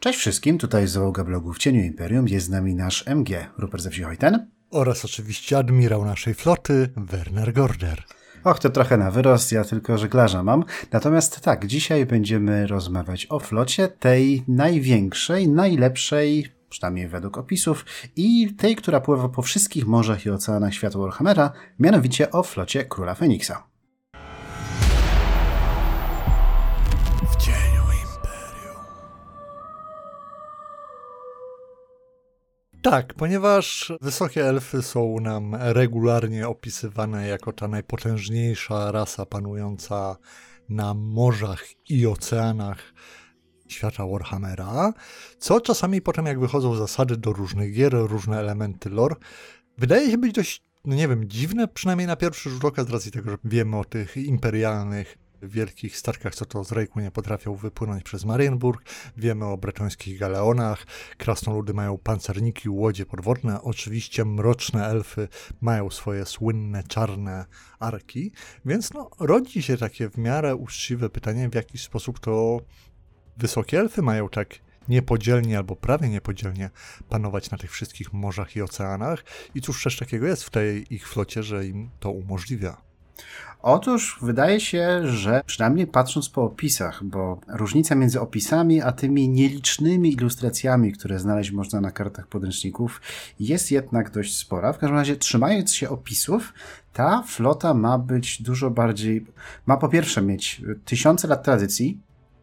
Cześć wszystkim, tutaj załoga blogu w cieniu Imperium, jest z nami nasz MG, Rupert ze Oraz oczywiście admirał naszej floty, Werner Gorder. Och, to trochę na wyrost, ja tylko żeglarza mam. Natomiast tak, dzisiaj będziemy rozmawiać o flocie, tej największej, najlepszej, przynajmniej według opisów, i tej, która pływa po wszystkich morzach i oceanach świata Warhammera, mianowicie o flocie Króla Feniksa. Tak, ponieważ wysokie elfy są nam regularnie opisywane jako ta najpotężniejsza rasa panująca na morzach i oceanach świata Warhammera, co czasami potem jak wychodzą zasady do różnych gier, różne elementy lore, wydaje się być dość, no nie wiem, dziwne, przynajmniej na pierwszy rzut oka z racji tego, że wiemy o tych imperialnych wielkich statkach, co to z Rejku nie potrafią wypłynąć przez Marienburg. Wiemy o bretońskich galeonach. Krasnoludy mają pancerniki, łodzie podwodne. Oczywiście mroczne elfy mają swoje słynne czarne arki. Więc no, rodzi się takie w miarę uczciwe pytanie, w jaki sposób to wysokie elfy mają tak niepodzielnie albo prawie niepodzielnie panować na tych wszystkich morzach i oceanach. I cóż też takiego jest w tej ich flocie, że im to umożliwia. Otóż wydaje się, że przynajmniej patrząc po opisach, bo różnica między opisami a tymi nielicznymi ilustracjami, które znaleźć można na kartach podręczników, jest jednak dość spora. W każdym razie, trzymając się opisów, ta flota ma być dużo bardziej, ma po pierwsze mieć tysiące lat tradycji,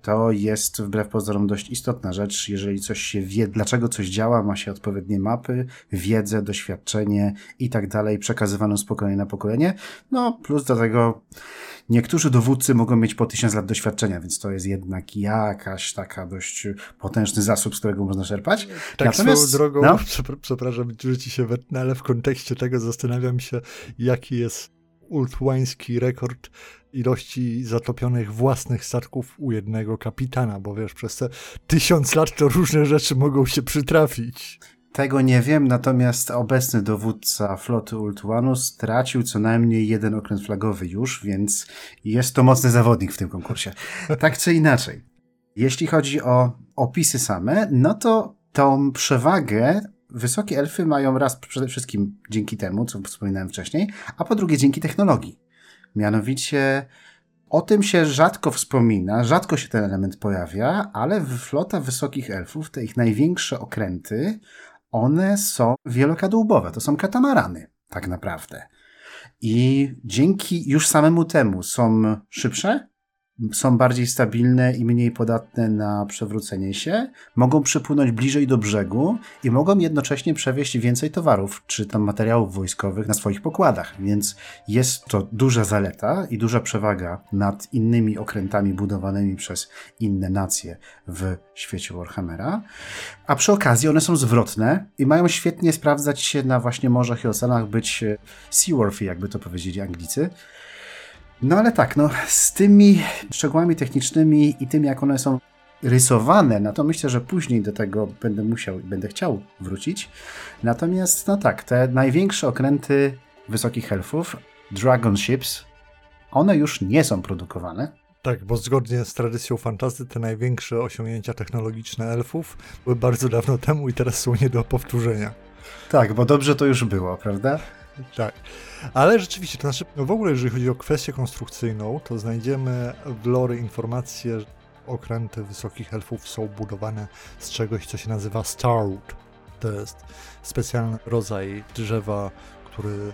to jest wbrew pozorom dość istotna rzecz. Jeżeli coś się wie, dlaczego coś działa, ma się odpowiednie mapy, wiedzę, doświadczenie i tak dalej, przekazywaną z pokolenia na pokolenie. No, plus do tego niektórzy dowódcy mogą mieć po tysiąc lat doświadczenia, więc to jest jednak jakaś taka dość potężny zasób, z którego można czerpać. Tak Natomiast, swoją drogą, no? przepraszam, że ci się wetnę, ale w kontekście tego zastanawiam się, jaki jest ultłański rekord ilości zatopionych własnych statków u jednego kapitana, bo wiesz, przez te tysiąc lat to różne rzeczy mogą się przytrafić. Tego nie wiem, natomiast obecny dowódca floty Ultuanu stracił co najmniej jeden okręt flagowy już, więc jest to mocny zawodnik w tym konkursie. Tak czy inaczej. Jeśli chodzi o opisy same, no to tą przewagę wysokie elfy mają raz przede wszystkim dzięki temu, co wspominałem wcześniej, a po drugie dzięki technologii. Mianowicie o tym się rzadko wspomina, rzadko się ten element pojawia, ale flota wysokich elfów, te ich największe okręty, one są wielokadłubowe, to są katamarany, tak naprawdę. I dzięki już samemu temu są szybsze, są bardziej stabilne i mniej podatne na przewrócenie się, mogą przypłynąć bliżej do brzegu i mogą jednocześnie przewieźć więcej towarów czy tam materiałów wojskowych na swoich pokładach, więc jest to duża zaleta i duża przewaga nad innymi okrętami budowanymi przez inne nacje w świecie Warhammera. A przy okazji one są zwrotne i mają świetnie sprawdzać się na właśnie morzach i oceanach, być seaworthy, jakby to powiedzieli Anglicy. No ale tak, no z tymi szczegółami technicznymi i tym, jak one są rysowane, no to myślę, że później do tego będę musiał i będę chciał wrócić. Natomiast, no tak, te największe okręty wysokich elfów, Dragon Ships, one już nie są produkowane. Tak, bo zgodnie z tradycją fantazy te największe osiągnięcia technologiczne elfów były bardzo dawno temu i teraz są nie do powtórzenia. Tak, bo dobrze to już było, prawda? Tak. Ale rzeczywiście, to znaczy, no w ogóle jeżeli chodzi o kwestię konstrukcyjną, to znajdziemy w lore informacje, że okręty wysokich elfów są budowane z czegoś, co się nazywa Starwood. To jest specjalny rodzaj drzewa, który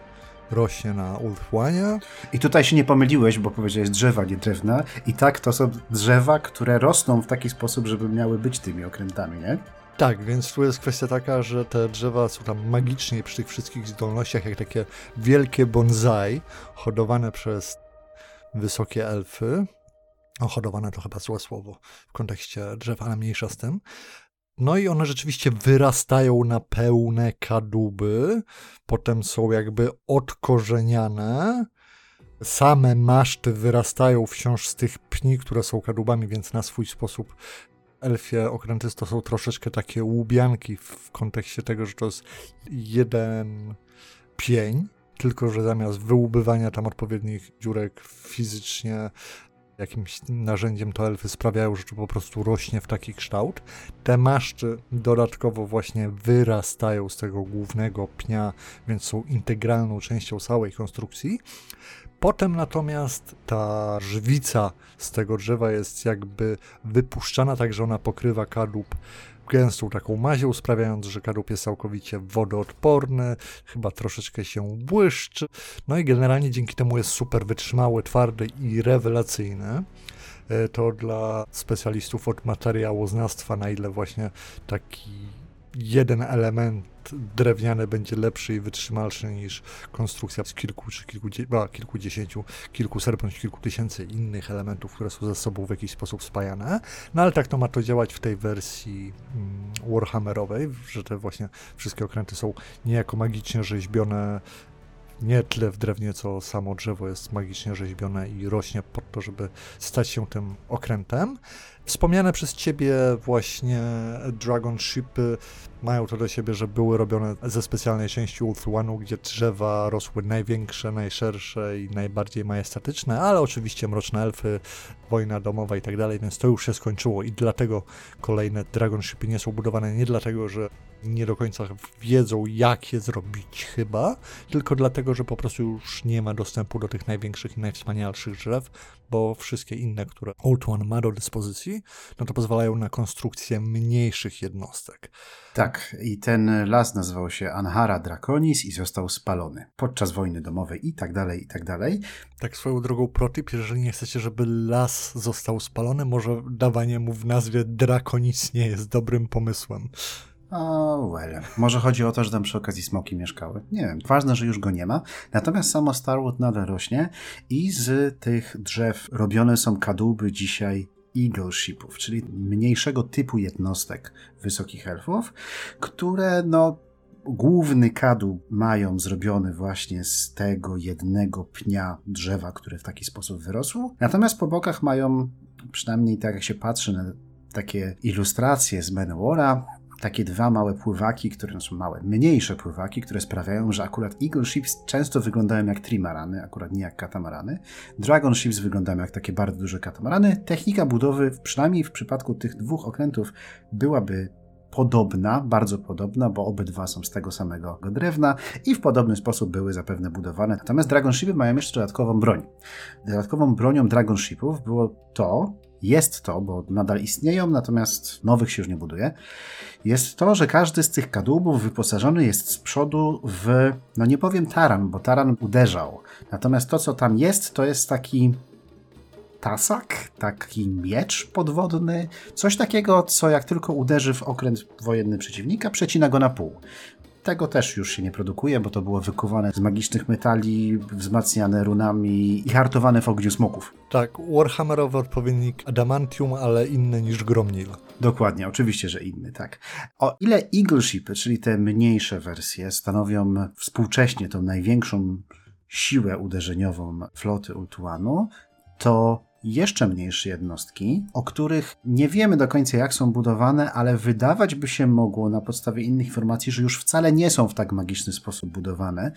rośnie na Ulfłania. I tutaj się nie pomyliłeś, bo powiedziałeś drzewa, nie drewna. I tak, to są drzewa, które rosną w taki sposób, żeby miały być tymi okrętami, nie? Tak, więc tu jest kwestia taka, że te drzewa są tam magicznie przy tych wszystkich zdolnościach, jak takie wielkie bonsai, hodowane przez wysokie elfy. O, hodowane to chyba złe słowo w kontekście drzew, ale mniejsza z tym. No i one rzeczywiście wyrastają na pełne kadłuby, potem są jakby odkorzeniane. Same maszty wyrastają wciąż z tych pni, które są kadłubami, więc na swój sposób elfie okręty to są troszeczkę takie łubianki w kontekście tego, że to jest jeden pień, tylko że zamiast wyłubywania tam odpowiednich dziurek fizycznie jakimś narzędziem to elfy sprawiają, że po prostu rośnie w taki kształt. Te maszczy dodatkowo właśnie wyrastają z tego głównego pnia, więc są integralną częścią całej konstrukcji. Potem natomiast ta żywica z tego drzewa jest jakby wypuszczana tak, że ona pokrywa kadłub gęstą taką mazią, sprawiając, że kadłub jest całkowicie wodoodporny, chyba troszeczkę się błyszczy. No i generalnie dzięki temu jest super wytrzymały, twardy i rewelacyjny. E, to dla specjalistów od materiałoznawstwa, na ile właśnie taki jeden element drewniany będzie lepszy i wytrzymalszy niż konstrukcja z kilku czy kilkudzie, a, kilkudziesięciu, kilkuset bądź kilku tysięcy innych elementów, które są ze sobą w jakiś sposób spajane. No ale tak to ma to działać w tej wersji mm, Warhammerowej, że te właśnie wszystkie okręty są niejako magicznie rzeźbione nie tyle w drewnie, co samo drzewo jest magicznie rzeźbione i rośnie pod to, żeby stać się tym okrętem. Wspomniane przez ciebie właśnie Dragon Shipy mają to do siebie, że były robione ze specjalnej części Ulthuanu, gdzie drzewa rosły największe, najszersze i najbardziej majestatyczne, ale oczywiście mroczne elfy, wojna domowa i tak dalej, więc to już się skończyło i dlatego kolejne Dragon Shipy nie są budowane nie dlatego, że nie do końca wiedzą, jak je zrobić chyba, tylko dlatego, że po prostu już nie ma dostępu do tych największych i najwspanialszych drzew, bo wszystkie inne, które Old One ma do dyspozycji, no to pozwalają na konstrukcję mniejszych jednostek. Tak, i ten las nazywał się Anhara Draconis i został spalony podczas wojny domowej i tak dalej, i tak dalej. Tak swoją drogą protip, jeżeli nie chcecie, żeby las został spalony, może dawanie mu w nazwie Draconis nie jest dobrym pomysłem. O, well. Może chodzi o to, że tam przy okazji smoki mieszkały. Nie wiem. Ważne, że już go nie ma. Natomiast samo Starwood nadal rośnie i z tych drzew robione są kadłuby dzisiaj Eagle Shipów, czyli mniejszego typu jednostek wysokich elfów, które no główny kadłub mają zrobiony właśnie z tego jednego pnia drzewa, które w taki sposób wyrosło. Natomiast po bokach mają, przynajmniej tak jak się patrzy na takie ilustracje z Manowara, takie dwa małe pływaki, które są małe, mniejsze pływaki, które sprawiają, że akurat Eagle Ships często wyglądają jak trimarany, akurat nie jak katamarany. Dragon Ships wyglądają jak takie bardzo duże katamarany. Technika budowy, przynajmniej w przypadku tych dwóch okrętów, byłaby podobna, bardzo podobna, bo obydwa są z tego samego drewna i w podobny sposób były zapewne budowane. Natomiast Dragon Shipy mają jeszcze dodatkową broń. Dodatkową bronią Dragon Shipów było to, jest to, bo nadal istnieją, natomiast nowych się już nie buduje, jest to, że każdy z tych kadłubów wyposażony jest z przodu w, no nie powiem taran, bo taran uderzał. Natomiast to, co tam jest, to jest taki tasak, taki miecz podwodny, coś takiego, co jak tylko uderzy w okręt wojenny przeciwnika, przecina go na pół. Tego też już się nie produkuje, bo to było wykuwane z magicznych metali, wzmacniane runami i hartowane w ogniu smoków. Tak, Warhammerowy odpowiednik Adamantium, ale inny niż Gromnil. Dokładnie, oczywiście, że inny, tak. O ile Eagle Shipy, czyli te mniejsze wersje, stanowią współcześnie tą największą siłę uderzeniową floty Ultuanu, to jeszcze mniejsze jednostki, o których nie wiemy do końca jak są budowane, ale wydawać by się mogło na podstawie innych informacji, że już wcale nie są w tak magiczny sposób budowane,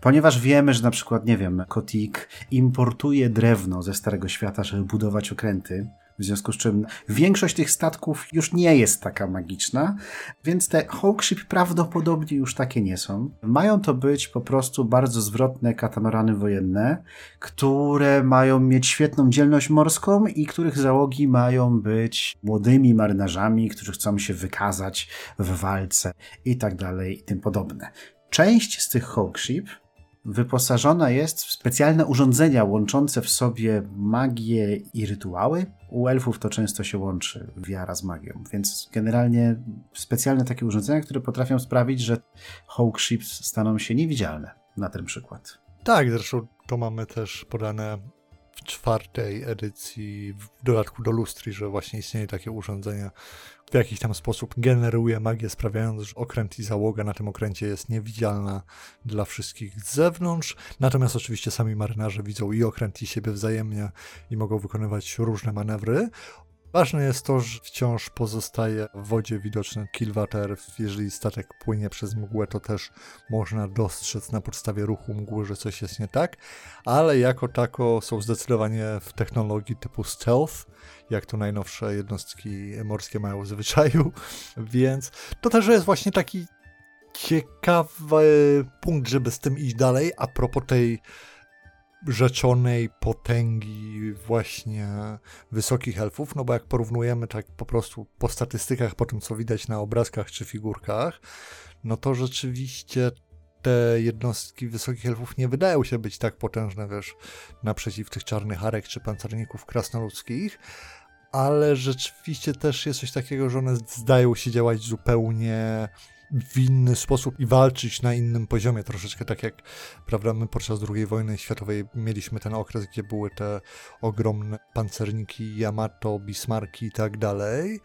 Ponieważ wiemy, że na przykład, nie wiem, Kotik importuje drewno ze Starego Świata, żeby budować okręty, w związku z czym większość tych statków już nie jest taka magiczna, więc te Hawkship prawdopodobnie już takie nie są. Mają to być po prostu bardzo zwrotne katamarany wojenne, które mają mieć świetną dzielność morską i których załogi mają być młodymi marynarzami, którzy chcą się wykazać w walce i tak dalej i tym podobne. Część z tych Hawkship wyposażona jest w specjalne urządzenia łączące w sobie magię i rytuały. U elfów to często się łączy wiara z magią, więc generalnie specjalne takie urządzenia, które potrafią sprawić, że Hawk Ships staną się niewidzialne. Na ten przykład. Tak, zresztą to mamy też podane w czwartej edycji, w dodatku do lustri, że właśnie istnieje takie urządzenia, w jakiś tam sposób generuje magię, sprawiając, że okręt i załoga na tym okręcie jest niewidzialna dla wszystkich z zewnątrz. Natomiast oczywiście sami marynarze widzą i okręt, i siebie wzajemnie i mogą wykonywać różne manewry. Ważne jest to, że wciąż pozostaje w wodzie widoczny kilwater. Jeżeli statek płynie przez mgłę, to też można dostrzec na podstawie ruchu mgły, że coś jest nie tak, ale jako tako są zdecydowanie w technologii typu stealth, jak to najnowsze jednostki morskie mają w zwyczaju, więc to też jest właśnie taki ciekawy punkt, żeby z tym iść dalej, a propos tej rzeczonej potęgi właśnie wysokich elfów, no bo jak porównujemy tak po prostu po statystykach, po tym co widać na obrazkach czy figurkach, no to rzeczywiście te jednostki wysokich elfów nie wydają się być tak potężne, wiesz, naprzeciw tych czarnych arek czy pancerników krasnoludzkich, ale rzeczywiście też jest coś takiego, że one zdają się działać zupełnie w inny sposób i walczyć na innym poziomie, troszeczkę tak jak, prawda, my podczas II wojny światowej mieliśmy ten okres, gdzie były te ogromne pancerniki Yamato, Bismarki i tak dalej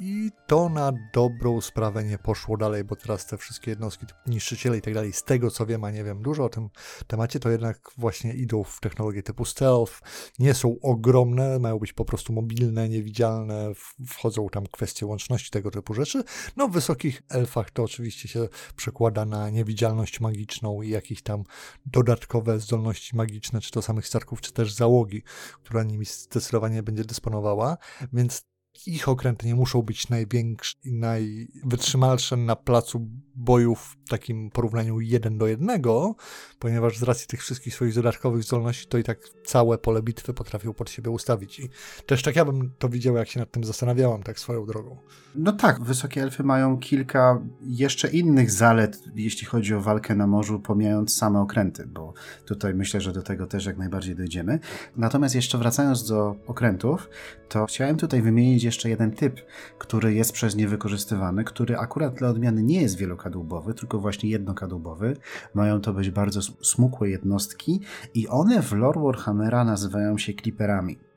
i to na dobrą sprawę nie poszło dalej, bo teraz te wszystkie jednostki niszczyciele i tak dalej, z tego co wiem, a nie wiem dużo o tym temacie, to jednak właśnie idą w technologię typu stealth, nie są ogromne, mają być po prostu mobilne, niewidzialne, wchodzą tam kwestie łączności, tego typu rzeczy. No w wysokich elfach to oczywiście się przekłada na niewidzialność magiczną i jakieś tam dodatkowe zdolności magiczne, czy to samych statków, czy też załogi, która nimi zdecydowanie będzie dysponowała, więc ich okręty nie muszą być największe i najwytrzymalsze na placu bojów w takim porównaniu jeden do jednego, ponieważ z racji tych wszystkich swoich dodatkowych zdolności to i tak całe pole bitwy potrafią pod siebie ustawić. I też tak ja bym to widział, jak się nad tym zastanawiałam, tak swoją drogą. No tak, wysokie elfy mają kilka jeszcze innych zalet, jeśli chodzi o walkę na morzu, pomijając same okręty, bo tutaj myślę, że do tego też jak najbardziej dojdziemy. Natomiast jeszcze wracając do okrętów, to chciałem tutaj wymienić jeszcze jeden typ, który jest przez nie wykorzystywany, który akurat dla odmiany nie jest wielokadłubowy, tylko właśnie jednokadłubowy. Mają to być bardzo smukłe jednostki i one w lore Warhammera nazywają się kliperami.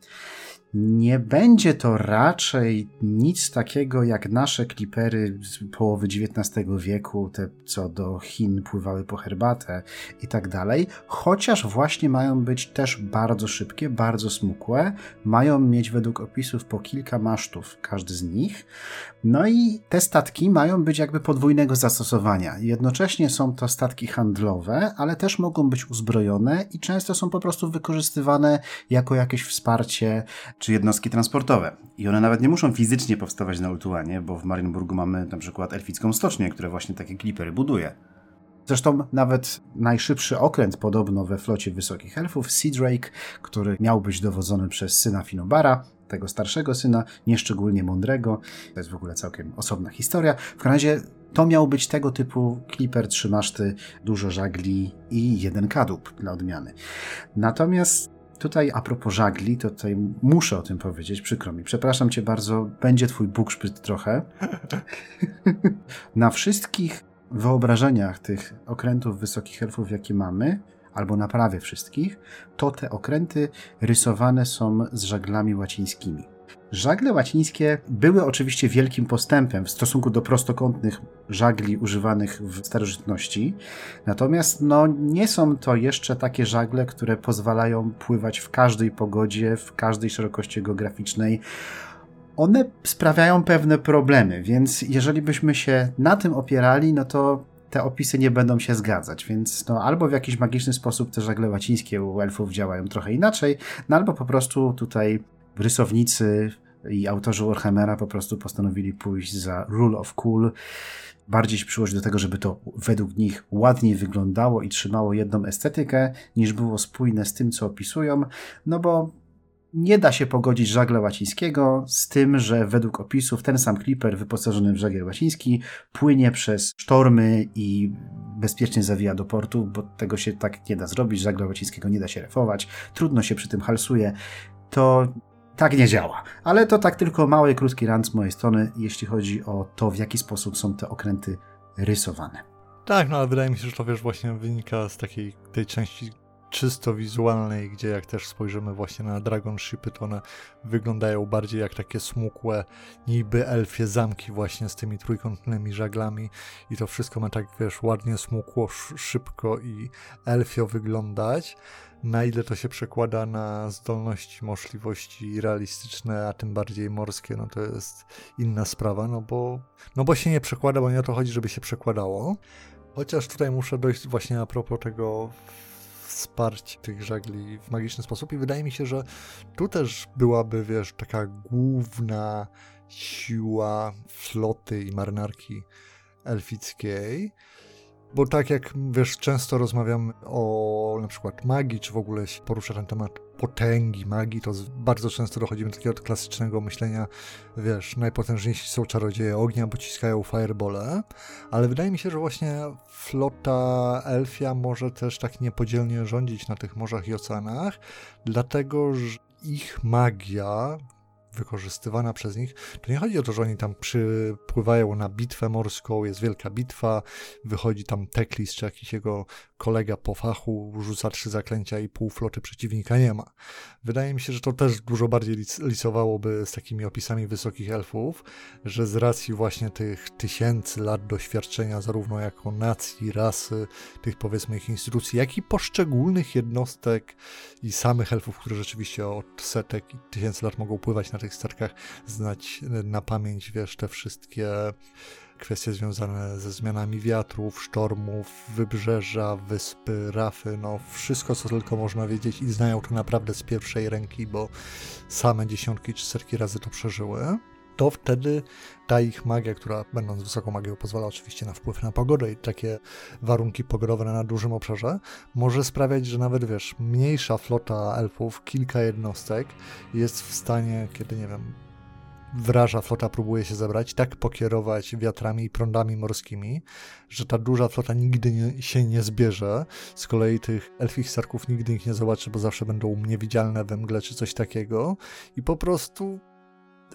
Nie będzie to raczej nic takiego jak nasze klipery z połowy XIX wieku, te co do Chin pływały po herbatę i tak dalej, chociaż właśnie mają być też bardzo szybkie, bardzo smukłe, mają mieć według opisów po kilka masztów każdy z nich, no i te statki mają być jakby podwójnego zastosowania. Jednocześnie są to statki handlowe, ale też mogą być uzbrojone i często są po prostu wykorzystywane jako jakieś wsparcie czy jednostki transportowe. I one nawet nie muszą fizycznie powstawać na Ultuanie, bo w Marienburgu mamy na przykład elficką stocznię, która właśnie takie klipery buduje. Zresztą nawet najszybszy okręt podobno we flocie wysokich elfów, Sea Drake, który miał być dowodzony przez syna Finobara, tego starszego syna, nieszczególnie mądrego. To jest w ogóle całkiem osobna historia. W każdym razie to miał być tego typu kliper, trzy maszty, dużo żagli i jeden kadłub dla odmiany. Natomiast tutaj a propos żagli, to tutaj muszę o tym powiedzieć, przykro mi. Przepraszam cię bardzo, będzie twój bukszpyt trochę. Na wszystkich wyobrażeniach tych okrętów wysokich elfów, jakie mamy, albo na prawie wszystkich, to te okręty rysowane są z żaglami łacińskimi. Żagle łacińskie były oczywiście wielkim postępem w stosunku do prostokątnych żagli używanych w starożytności, natomiast no, nie są to jeszcze takie żagle, które pozwalają pływać w każdej pogodzie, w każdej szerokości geograficznej. One sprawiają pewne problemy, więc jeżeli byśmy się na tym opierali, no to te opisy nie będą się zgadzać, więc no, albo w jakiś magiczny sposób te żagle łacińskie u elfów działają trochę inaczej, no albo po prostu tutaj rysownicy i autorzy Warhammera po prostu postanowili pójść za rule of cool, bardziej się przyłożyć do tego, żeby to według nich ładniej wyglądało i trzymało jedną estetykę, niż było spójne z tym, co opisują, no bo nie da się pogodzić żagla łacińskiego z tym, że według opisów ten sam Clipper wyposażony w żagiel łaciński płynie przez sztormy i bezpiecznie zawija do portu, bo tego się tak nie da zrobić, żagla łacińskiego nie da się refować, trudno się przy tym halsuje. To tak nie działa. Ale to tak tylko mały, krótki rant z mojej strony, jeśli chodzi o to, w jaki sposób są te okręty rysowane. Tak, no ale wydaje mi się, że to wiesz, właśnie wynika z takiej tej części czysto wizualnej, gdzie jak też spojrzymy właśnie na Dragon Shipy, to one wyglądają bardziej jak takie smukłe, niby elfie zamki właśnie z tymi trójkątnymi żaglami i to wszystko ma tak, wiesz, ładnie smukło, szybko i elfio wyglądać. Na ile to się przekłada na zdolności, możliwości realistyczne, a tym bardziej morskie, no to jest inna sprawa, no bo, no bo się nie przekłada, bo nie o to chodzi, żeby się przekładało. Chociaż tutaj muszę dojść właśnie a propos tego wsparć tych żagli w magiczny sposób. I wydaje mi się, że tu też byłaby, wiesz, taka główna siła floty i marynarki elfickiej, bo tak jak wiesz, często rozmawiam o na przykład magii, czy w ogóle się porusza ten temat potęgi magii, to bardzo często dochodzimy do takiego klasycznego myślenia, wiesz, najpotężniejsi są czarodzieje ognia, bo ciskają firebole, ale wydaje mi się, że właśnie flota elfia może też tak niepodzielnie rządzić na tych morzach i oceanach, dlatego że ich magia wykorzystywana przez nich, to nie chodzi o to, że oni tam przypływają na bitwę morską, jest wielka bitwa, wychodzi tam Teklis czy jakiś jego kolega po fachu, rzuca trzy zaklęcia i pół floty przeciwnika nie ma. Wydaje mi się, że to też dużo bardziej lisowałoby z takimi opisami wysokich elfów, że z racji właśnie tych tysięcy lat doświadczenia zarówno jako nacji, rasy, tych powiedzmy ich instytucji, jak i poszczególnych jednostek i samych elfów, które rzeczywiście od setek i tysięcy lat mogą pływać na tych statkach, znać na pamięć, wiesz, te wszystkie kwestie związane ze zmianami wiatrów, sztormów, wybrzeża, wyspy, rafy, no wszystko co tylko można wiedzieć i znają to naprawdę z pierwszej ręki, bo same dziesiątki czy setki razy to przeżyły. To wtedy ta ich magia, która będąc wysoką magią pozwala oczywiście na wpływ na pogodę i takie warunki pogodowe na dużym obszarze, może sprawiać, że nawet wiesz, mniejsza flota elfów, kilka jednostek jest w stanie, kiedy nie wiem, wraża flota próbuje się zebrać, tak pokierować wiatrami i prądami morskimi, że ta duża flota nigdy nie, się nie zbierze. Z kolei tych elfich sarków nigdy ich nie zobaczy, bo zawsze będą niewidzialne we mgle czy coś takiego. I po prostu,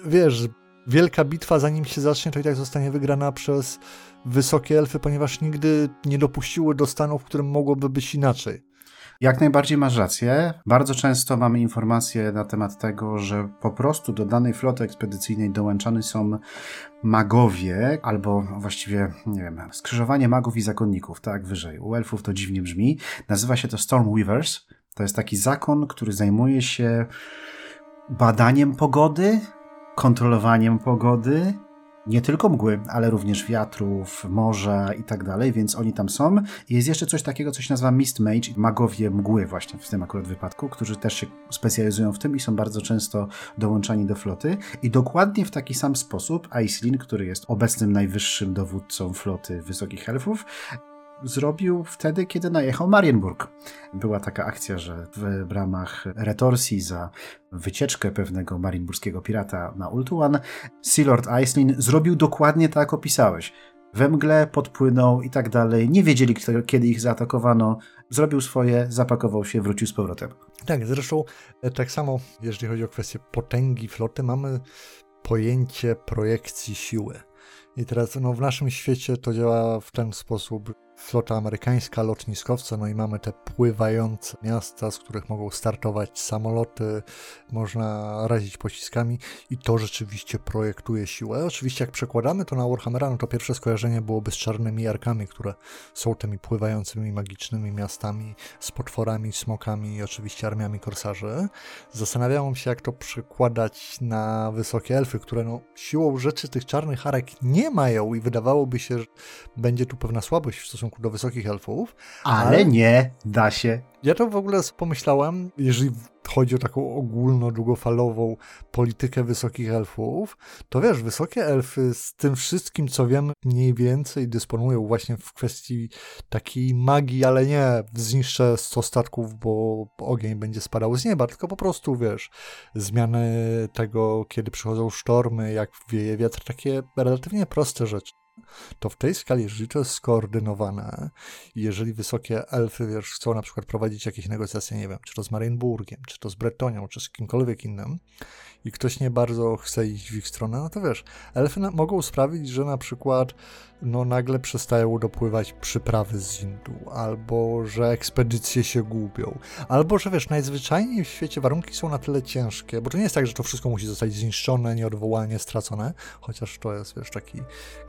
wiesz, wielka bitwa, zanim się zacznie, to i tak zostanie wygrana przez wysokie elfy, ponieważ nigdy nie dopuściły do stanu, w którym mogłoby być inaczej. Jak najbardziej masz rację. Bardzo często mamy informacje na temat tego, że po prostu do danej floty ekspedycyjnej dołączani są magowie, albo właściwie, nie wiem, skrzyżowanie magów i zakonników, tak wyżej. U elfów to dziwnie brzmi. Nazywa się to Stormweavers. To jest taki zakon, który zajmuje się badaniem pogody, kontrolowaniem pogody, nie tylko mgły, ale również wiatrów, morza i tak dalej, więc oni tam są. Jest jeszcze coś takiego, co się nazywa Mist Mage, magowie mgły właśnie w tym akurat wypadku, którzy też się specjalizują w tym i są bardzo często dołączani do floty. I dokładnie w taki sam sposób Aislinn, który jest obecnym najwyższym dowódcą floty wysokich elfów, zrobił wtedy, kiedy najechał Marienburg. Była taka akcja, że w ramach retorsji za wycieczkę pewnego marienburskiego pirata na Ultuan, Sealord Aislinn zrobił dokładnie tak, jak opisałeś. We mgle podpłynął i tak dalej. Nie wiedzieli, kto, kiedy ich zaatakowano. Zrobił swoje, zapakował się, wrócił z powrotem. Tak, zresztą e, tak samo, jeżeli chodzi o kwestię potęgi floty, mamy pojęcie projekcji siły. I teraz no, w naszym świecie to działa w ten sposób, flota amerykańska, lotniskowce, no i mamy te pływające miasta, z których mogą startować samoloty, można razić pociskami i to rzeczywiście projektuje siłę. Oczywiście jak przekładamy to na Warhammera, no to pierwsze skojarzenie byłoby z czarnymi arkami, które są tymi pływającymi magicznymi miastami z potworami, smokami i oczywiście armiami korsarzy. Zastanawiałem się, jak to przekładać na wysokie elfy, które no siłą rzeczy tych czarnych arek nie mają i wydawałoby się, że będzie tu pewna słabość w stosunku stosunku do wysokich elfów. Ale, ale nie, da się. Ja to w ogóle pomyślałem, jeżeli chodzi o taką ogólno długofalową politykę wysokich elfów, to wiesz, wysokie elfy z tym wszystkim, co wiem, mniej więcej dysponują właśnie w kwestii takiej magii, ale nie zniszczę 100 statków, bo ogień będzie spadał z nieba, tylko po prostu, wiesz, zmiany tego, kiedy przychodzą sztormy, jak wieje wiatr, takie relatywnie proste rzeczy to w tej skali, to jest skoordynowane. Jeżeli wysokie elfy, wiesz, chcą na przykład prowadzić jakieś negocjacje, nie wiem, czy to z Marienburgiem, czy to z Bretonią, czy z kimkolwiek innym i ktoś nie bardzo chce iść w ich stronę, no to wiesz, elfy mogą sprawić, że na przykład no nagle przestają dopływać przyprawy z Indu, albo że ekspedycje się gubią, albo że wiesz, najzwyczajniej w świecie warunki są na tyle ciężkie, bo to nie jest tak, że to wszystko musi zostać zniszczone, nieodwołalnie stracone, chociaż to jest, wiesz, taki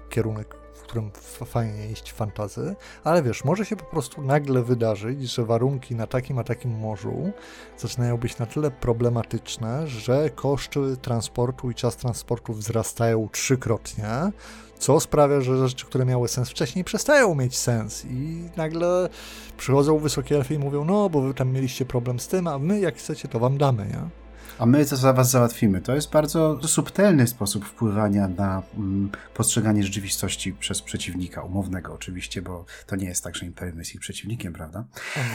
kierunek, w którym fajnie iść fantazy, ale wiesz, może się po prostu nagle wydarzyć, że warunki na takim a takim morzu zaczynają być na tyle problematyczne, że koszty transportu i czas transportu wzrastają trzykrotnie, co sprawia, że rzeczy, które miały sens wcześniej, przestają mieć sens i nagle przychodzą wysokie elfy i mówią, no bo wy tam mieliście problem z tym, a my jak chcecie, to wam damy, nie? A my to za was załatwimy. To jest bardzo subtelny sposób wpływania na mm, postrzeganie rzeczywistości przez przeciwnika, umownego oczywiście, bo to nie jest tak, że Imperium jest ich przeciwnikiem, prawda?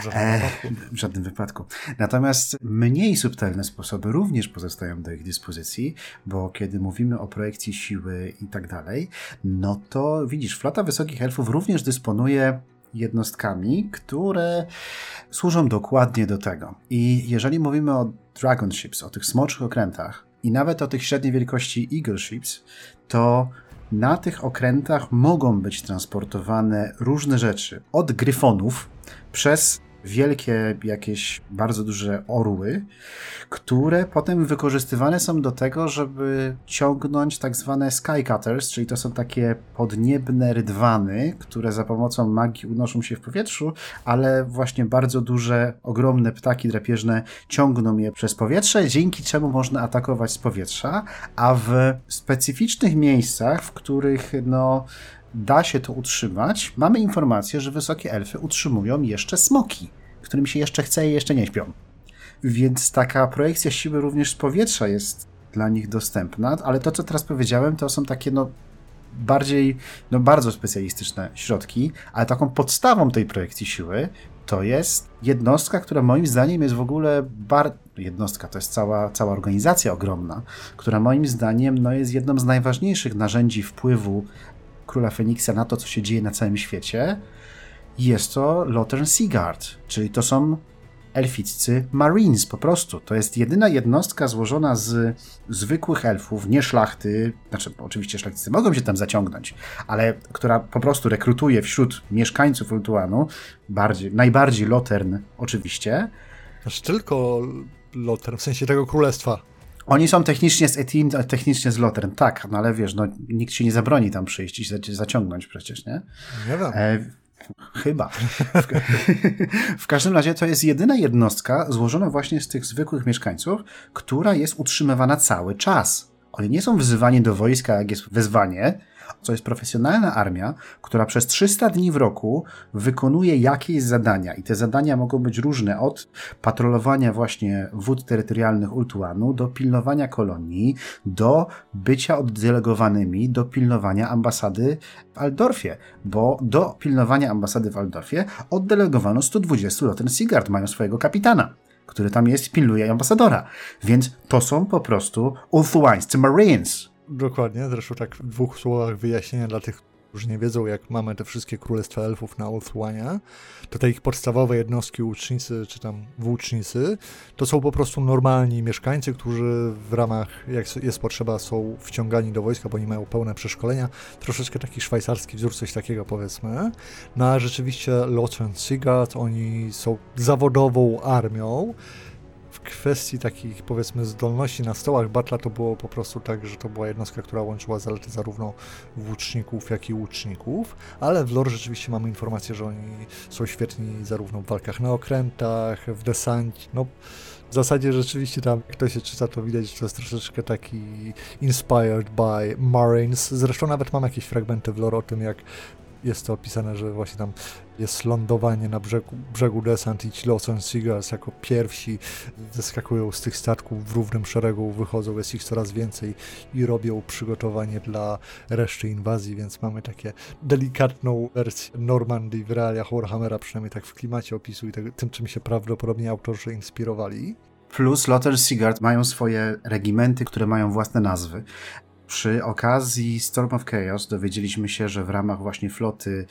W żadnym, e, w żadnym wypadku. Natomiast mniej subtelne sposoby również pozostają do ich dyspozycji, bo kiedy mówimy o projekcji siły i tak dalej, no to widzisz, flota wysokich elfów również dysponuje jednostkami, które służą dokładnie do tego. I jeżeli mówimy o Dragon Ships, o tych smoczych okrętach i nawet o tych średniej wielkości Eagle Ships, to na tych okrętach mogą być transportowane różne rzeczy. Od gryfonów przez wielkie, jakieś bardzo duże orły, które potem wykorzystywane są do tego, żeby ciągnąć tak zwane skycutters, czyli to są takie podniebne rydwany, które za pomocą magii unoszą się w powietrzu, ale właśnie bardzo duże, ogromne ptaki drapieżne ciągną je przez powietrze, dzięki czemu można atakować z powietrza, a w specyficznych miejscach, w których no da się to utrzymać, mamy informację, że wysokie elfy utrzymują jeszcze smoki, którym się jeszcze chce i jeszcze nie śpią. Więc taka projekcja siły również z powietrza jest dla nich dostępna, ale to, co teraz powiedziałem, to są takie no bardziej, no bardzo specjalistyczne środki, ale taką podstawą tej projekcji siły to jest jednostka, która moim zdaniem jest w ogóle jednostka, to jest cała, cała organizacja ogromna, która moim zdaniem no, jest jedną z najważniejszych narzędzi wpływu Króla Feniksa na to, co się dzieje na całym świecie, jest to Lothern Seagard, czyli to są elficcy Marines po prostu. To jest jedyna jednostka złożona z zwykłych elfów, nie szlachty, znaczy oczywiście szlachcicy mogą się tam zaciągnąć, ale która po prostu rekrutuje wśród mieszkańców Ultuanu, bardziej, najbardziej Lothern oczywiście. Znaczy tylko Lothern, w sensie tego królestwa. Oni są technicznie z Etin, technicznie z Lothern, tak, no ale wiesz, no, nikt się nie zabroni tam przyjść i zaciągnąć przecież, nie? Nie wiem. E, chyba. W, w, każdym razie to jest jedyna jednostka złożona właśnie z tych zwykłych mieszkańców, która jest utrzymywana cały czas. Oni nie są wzywani do wojska, jak jest wezwanie, co jest profesjonalna armia, która przez 300 dni w roku wykonuje jakieś zadania. I te zadania mogą być różne, od patrolowania właśnie wód terytorialnych Ultuanu, do pilnowania kolonii, do bycia oddelegowanymi do pilnowania ambasady w Aldorfie, bo do pilnowania ambasady w Aldorfie oddelegowano 120 Loten Sigard, mają swojego kapitana który tam jest pilnuje ambasadora. Więc to są po prostu Ulthuańscy Marines. Dokładnie, zresztą tak w dwóch słowach wyjaśnienia dla tych, którzy nie wiedzą, jak mamy te wszystkie królestwa elfów na Ulthuanie, to te ich podstawowe jednostki łucznicy, czy tam włócznicy, to są po prostu normalni mieszkańcy, którzy w ramach, jak jest potrzeba, są wciągani do wojska, bo oni mają pełne przeszkolenia, troszeczkę taki szwajcarski wzór, coś takiego powiedzmy. No a rzeczywiście Lothar Sigurd, oni są zawodową armią, kwestii takich powiedzmy zdolności na stołach Batla to było po prostu tak, że to była jednostka, która łączyła zalety zarówno włóczników, jak i łuczników, ale w lore rzeczywiście mamy informację, że oni są świetni zarówno w walkach na okrętach, w desancie, no w zasadzie rzeczywiście tam, jak to się czyta, to widać, że to jest troszeczkę taki inspired by Marines. Zresztą nawet mam jakieś fragmenty w lore o tym, jak jest to opisane, że właśnie tam jest lądowanie na brzegu, brzegu desant i ci Lawson Seagulls jako pierwsi zeskakują z tych statków w równym szeregu, wychodzą, jest ich coraz więcej i robią przygotowanie dla reszty inwazji, więc mamy takie delikatną wersję Normandii w realiach Warhammera, przynajmniej tak w klimacie opisu i tak, tym, czym się prawdopodobnie autorzy inspirowali. Plus Lothar Sigurd mają swoje regimenty, które mają własne nazwy. Przy okazji Storm of Chaos dowiedzieliśmy się, że w ramach właśnie floty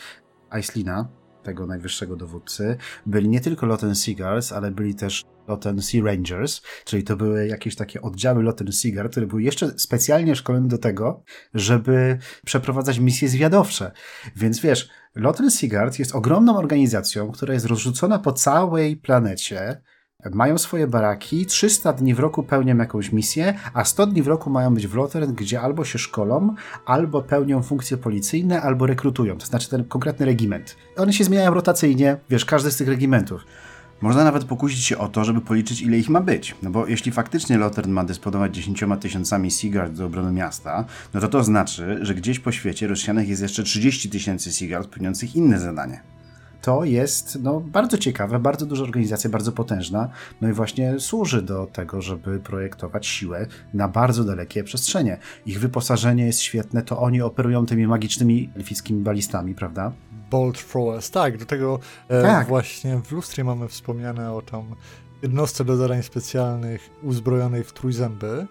Aislina, tego najwyższego dowódcy, byli nie tylko Loten Seagulls, ale byli też Loten Sea Rangers, czyli to były jakieś takie oddziały Loten Seagull, które były jeszcze specjalnie szkolone do tego, żeby przeprowadzać misje zwiadowcze. Więc wiesz, Loten Seagull jest ogromną organizacją, która jest rozrzucona po całej planecie, mają swoje baraki, 300 dni w roku pełnią jakąś misję, a 100 dni w roku mają być w Lotern, gdzie albo się szkolą, albo pełnią funkcje policyjne, albo rekrutują, to znaczy ten konkretny regiment. One się zmieniają rotacyjnie, wiesz, każdy z tych regimentów. Można nawet pokusić się o to, żeby policzyć, ile ich ma być. No bo jeśli faktycznie Lotern ma dysponować 10 tysiącami Seaguard do obrony miasta, no to to znaczy, że gdzieś po świecie rozsianych jest jeszcze 30 tysięcy Seaguard pełniących inne zadanie to jest no, bardzo ciekawe, bardzo duża organizacja, bardzo potężna, no i właśnie służy do tego, żeby projektować siłę na bardzo dalekie przestrzenie. Ich wyposażenie jest świetne, to oni operują tymi magicznymi elfickimi balistami, prawda? Bolt Throwers, tak, do tego e, tak. właśnie w lustrie mamy wspomniane o tam jednostce do zadań specjalnych uzbrojonej w trójzęby,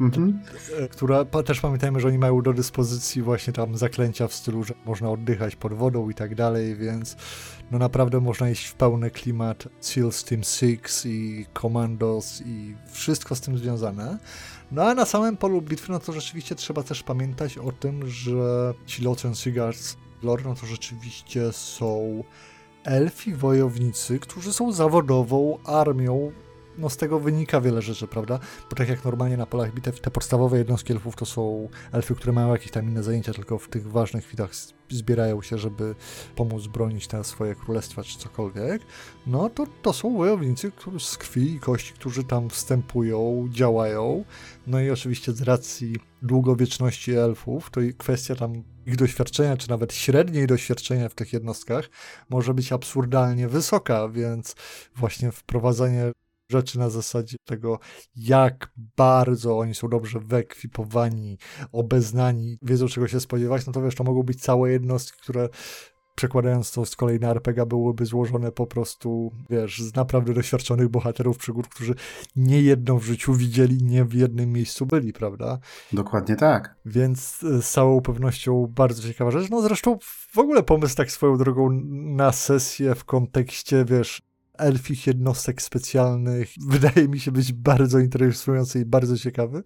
Mhm. Która, też pamiętajmy, że oni mają do dyspozycji właśnie tam zaklęcia w stylu, że można oddychać pod wodą i tak dalej, więc no naprawdę można iść w pełny klimat SEALs Team 6 i Commandos i wszystko z tym związane. No a na samym polu bitwy, no to rzeczywiście trzeba też pamiętać o tym, że ci Lothran Seaguards lore, no to rzeczywiście są elfi wojownicy, którzy są zawodową armią no z tego wynika wiele rzeczy, prawda? Bo tak jak normalnie na polach bitew te podstawowe jednostki elfów to są elfy, które mają jakieś tam inne zajęcia, tylko w tych ważnych chwilach zbierają się, żeby pomóc bronić te swoje królestwa czy cokolwiek, no to to są wojownicy którzy z krwi i kości, którzy tam wstępują, działają. No i oczywiście z racji długowieczności elfów, to kwestia tam ich doświadczenia, czy nawet średniej doświadczenia w tych jednostkach może być absurdalnie wysoka, więc właśnie wprowadzanie rzeczy na zasadzie tego, jak bardzo oni są dobrze wyekwipowani, obeznani, wiedzą czego się spodziewać, no to wiesz, to mogą być całe jednostki, które przekładając to z kolei na RPG byłyby złożone po prostu, wiesz, z naprawdę doświadczonych bohaterów przygód, którzy nie jedną w życiu widzieli, nie w jednym miejscu byli, prawda? Dokładnie tak. Więc e, z całą pewnością bardzo ciekawa rzecz. No zresztą w ogóle pomysł tak swoją drogą na sesję w kontekście, wiesz, elfich jednostek specjalnych wydaje mi się być bardzo interesujący i bardzo ciekawy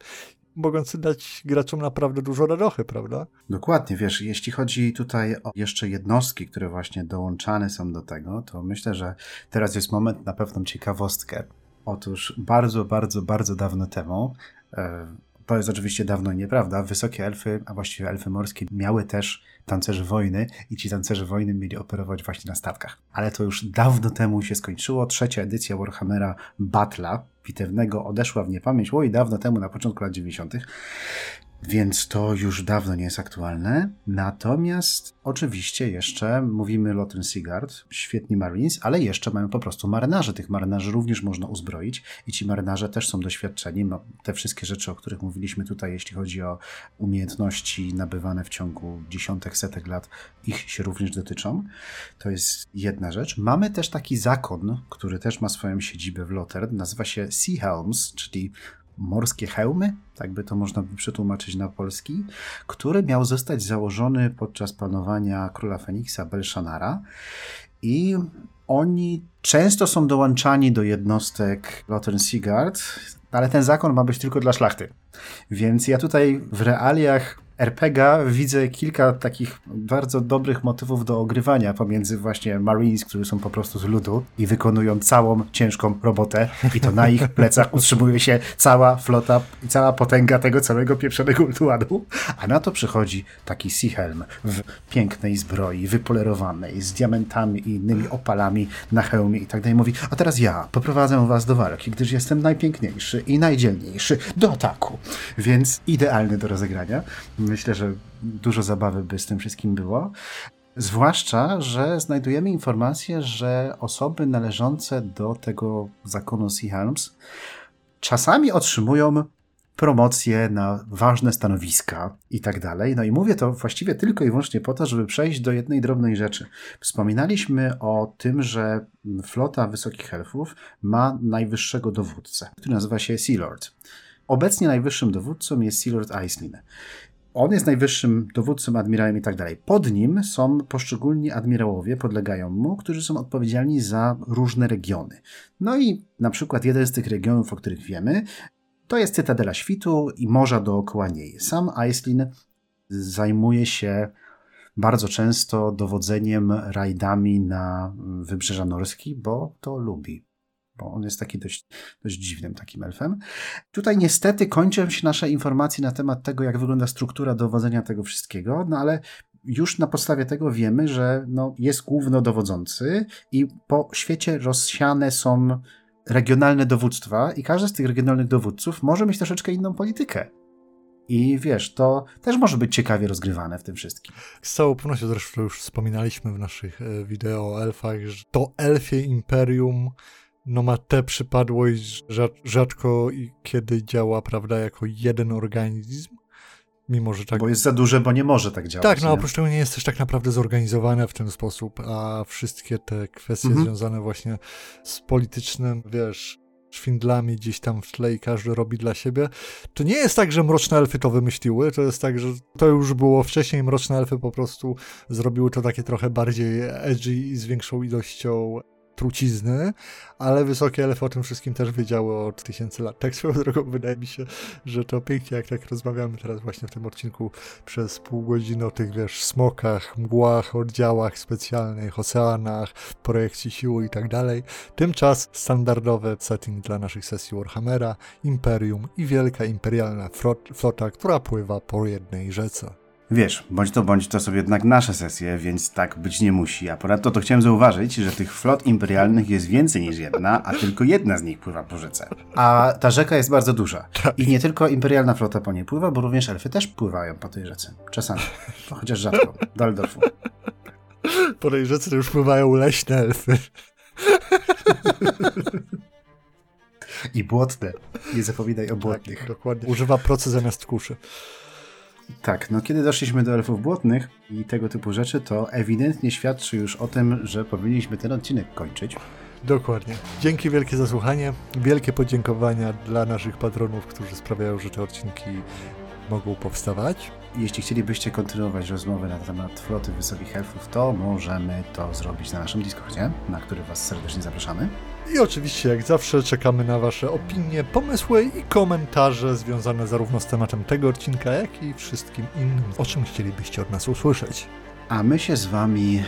mogący dać graczom naprawdę dużo radochy, prawda? Dokładnie, wiesz, jeśli chodzi tutaj o jeszcze jednostki, które właśnie dołączane są do tego, to myślę, że teraz jest moment na pewną ciekawostkę. Otóż bardzo, bardzo, bardzo dawno temu, e, to jest oczywiście dawno nieprawda, wysokie elfy, a właściwie elfy morskie miały też tancerzy wojny i ci tancerze wojny mieli operować właśnie na statkach. Ale to już dawno temu się skończyło. Trzecia edycja Warhammera Battle'a bitewnego odeszła w niepamięć, oj, dawno temu, na początku lat 90 więc to już dawno nie jest aktualne. Natomiast oczywiście jeszcze mówimy Lotten Seagard, świetni Marines, ale jeszcze mamy po prostu marynarze. Tych marynarzy również można uzbroić i ci marynarze też są doświadczeni. No, te wszystkie rzeczy, o których mówiliśmy tutaj, jeśli chodzi o umiejętności nabywane w ciągu dziesiątek, setek lat, ich się również dotyczą. To jest jedna rzecz. Mamy też taki zakon, który też ma swoją siedzibę w Lotter, nazywa się Sea Helms, czyli morskie hełmy, tak by to można by przetłumaczyć na polski, który miał zostać założony podczas panowania króla Feniksa Belshanara i oni często są dołączani do jednostek Lothar Seagard, ale ten zakon ma być tylko dla szlachty. Więc ja tutaj w realiach RPG widzę kilka takich bardzo dobrych motywów do ogrywania pomiędzy właśnie Marines, którzy są po prostu z ludu i wykonują całą ciężką robotę i to na ich plecach utrzymuje się cała flota i cała potęga tego całego pieprzonego ultuadu, a na to przychodzi taki Seahelm w pięknej zbroi, wypolerowanej, z diamentami i innymi opalami na hełmie i tak dalej. Mówi, a teraz ja poprowadzę was do walki, gdyż jestem najpiękniejszy i najdzielniejszy do ataku. Więc idealny do rozegrania. Myślę, że dużo zabawy by z tym wszystkim było. Zwłaszcza, że znajdujemy informację, że osoby należące do tego zakonu Sea Helms czasami otrzymują promocje na ważne stanowiska i tak dalej. No i mówię to właściwie tylko i wyłącznie po to, żeby przejść do jednej drobnej rzeczy. Wspominaliśmy o tym, że flota wysokich elfów ma najwyższego dowódcę, który nazywa się Sea Lord. Obecnie najwyższym dowódcą jest Silord Aislin. On jest najwyższym dowódcą, admirałem i tak dalej. Pod nim są poszczególni admirałowie, podlegają mu, którzy są odpowiedzialni za różne regiony. No i na przykład jeden z tych regionów, o których wiemy, to jest Cytadela Świtu i morza dookoła niej. Sam Aislin zajmuje się bardzo często dowodzeniem rajdami na wybrzeża Norski, bo to lubi. Bo on jest taki dość, dość dziwnym takim elfem. Tutaj niestety kończą się nasze informacje na temat tego, jak wygląda struktura dowodzenia tego wszystkiego, no ale już na podstawie tego wiemy, że no, jest głównodowodzący i po świecie rozsiane są regionalne dowództwa i każdy z tych regionalnych dowódców może mieć troszeczkę inną politykę. I wiesz, to też może być ciekawie rozgrywane w tym wszystkim. Z całą pewnością zresztą już wspominaliśmy w naszych e, wideo o elfach, że to elfie imperium no ma tę przypadłość, że rzadko kiedy działa, prawda, jako jeden organizm. Mimo, że tak. Bo jest za duże, bo nie może tak działać. Tak, no oprócz tego nie jest też tak naprawdę zorganizowane w ten sposób, a wszystkie te kwestie mhm. związane właśnie z politycznym, wiesz, szwindlami gdzieś tam w tle i każdy robi dla siebie. To nie jest tak, że Mroczne Elfy to wymyśliły, to jest tak, że to już było wcześniej, Mroczne Elfy po prostu zrobiły to takie trochę bardziej edgy i z większą ilością trucizny, ale wysokie elfy o tym wszystkim też wiedziały od tysięcy lat. Tak swoją drogą wydaje mi się, że to pięknie, jak tak rozmawiamy teraz właśnie w tym odcinku przez pół godziny o tych, wiesz, smokach, mgłach, oddziałach specjalnych, oceanach, projekcji siły i tak dalej. Tymczas standardowy setting dla naszych sesji Warhammera, Imperium i wielka imperialna flota, która pływa po jednej rzece. Wiesz, bądź to bądź to są jednak nasze sesje, więc tak być nie musi. A ponadto to chciałem zauważyć, że tych flot imperialnych jest więcej niż jedna, a tylko jedna z nich pływa po rzece. A ta rzeka jest bardzo duża. I nie tylko imperialna flota po niej pływa, bo również elfy też pływają po tej rzece. Czasami. Chociaż rzadko. Do Aldorfu. Po tej rzece już pływają leśne elfy. I błotne. Nie zapominaj o błotnych. Tak, dokładnie. Używa procy zamiast kuszy. Tak, no kiedy doszliśmy do elfów błotnych i tego typu rzeczy, to ewidentnie świadczy już o tym, że powinniśmy ten odcinek kończyć. Dokładnie. Dzięki wielkie za słuchanie. Wielkie podziękowania dla naszych patronów, którzy sprawiają, że te odcinki mogą powstawać. Jeśli chcielibyście kontynuować rozmowę na temat floty wysokich elfów, to możemy to zrobić na naszym Discordzie, na który Was serdecznie zapraszamy. I oczywiście, jak zawsze, czekamy na Wasze opinie, pomysły i komentarze związane zarówno z tematem tego odcinka, jak i wszystkim innym, o czym chcielibyście od nas usłyszeć. A my się z Wami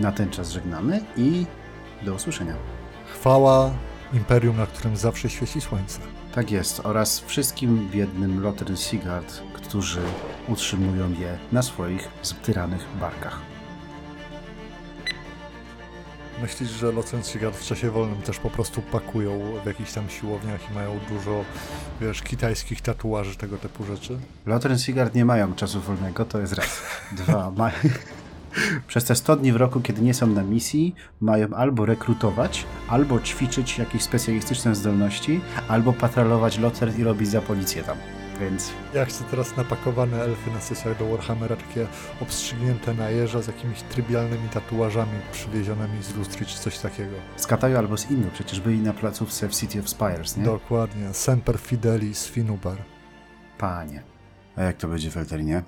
na ten czas żegnamy i do usłyszenia. Chwała imperium, na którym zawsze świeci słońce. Tak jest, oraz wszystkim biednym Lothar Sigard, którzy utrzymują je na swoich ztyranych barkach. Myślisz, że Sigard w czasie wolnym też po prostu pakują w jakichś tam siłowniach i mają dużo, wiesz, kitajskich tatuaży, tego typu rzeczy? Sigard nie mają czasu wolnego, to jest raz. Dwa, mają... Przez te 100 dni w roku, kiedy nie są na misji, mają albo rekrutować, albo ćwiczyć jakieś specjalistyczne zdolności, albo patrolować loter i robić za policję tam. Więc... Ja chcę teraz napakowane elfy na sesjach do Warhammera, takie obstrzygnięte na jeża z jakimiś trybialnymi tatuażami przywiezionymi z lustry czy coś takiego. Z Kataju albo z Innu, przecież byli na placówce w City of Spires, nie? Dokładnie. Semper Fidelis Finubar. Panie. A jak to będzie w Elterinie?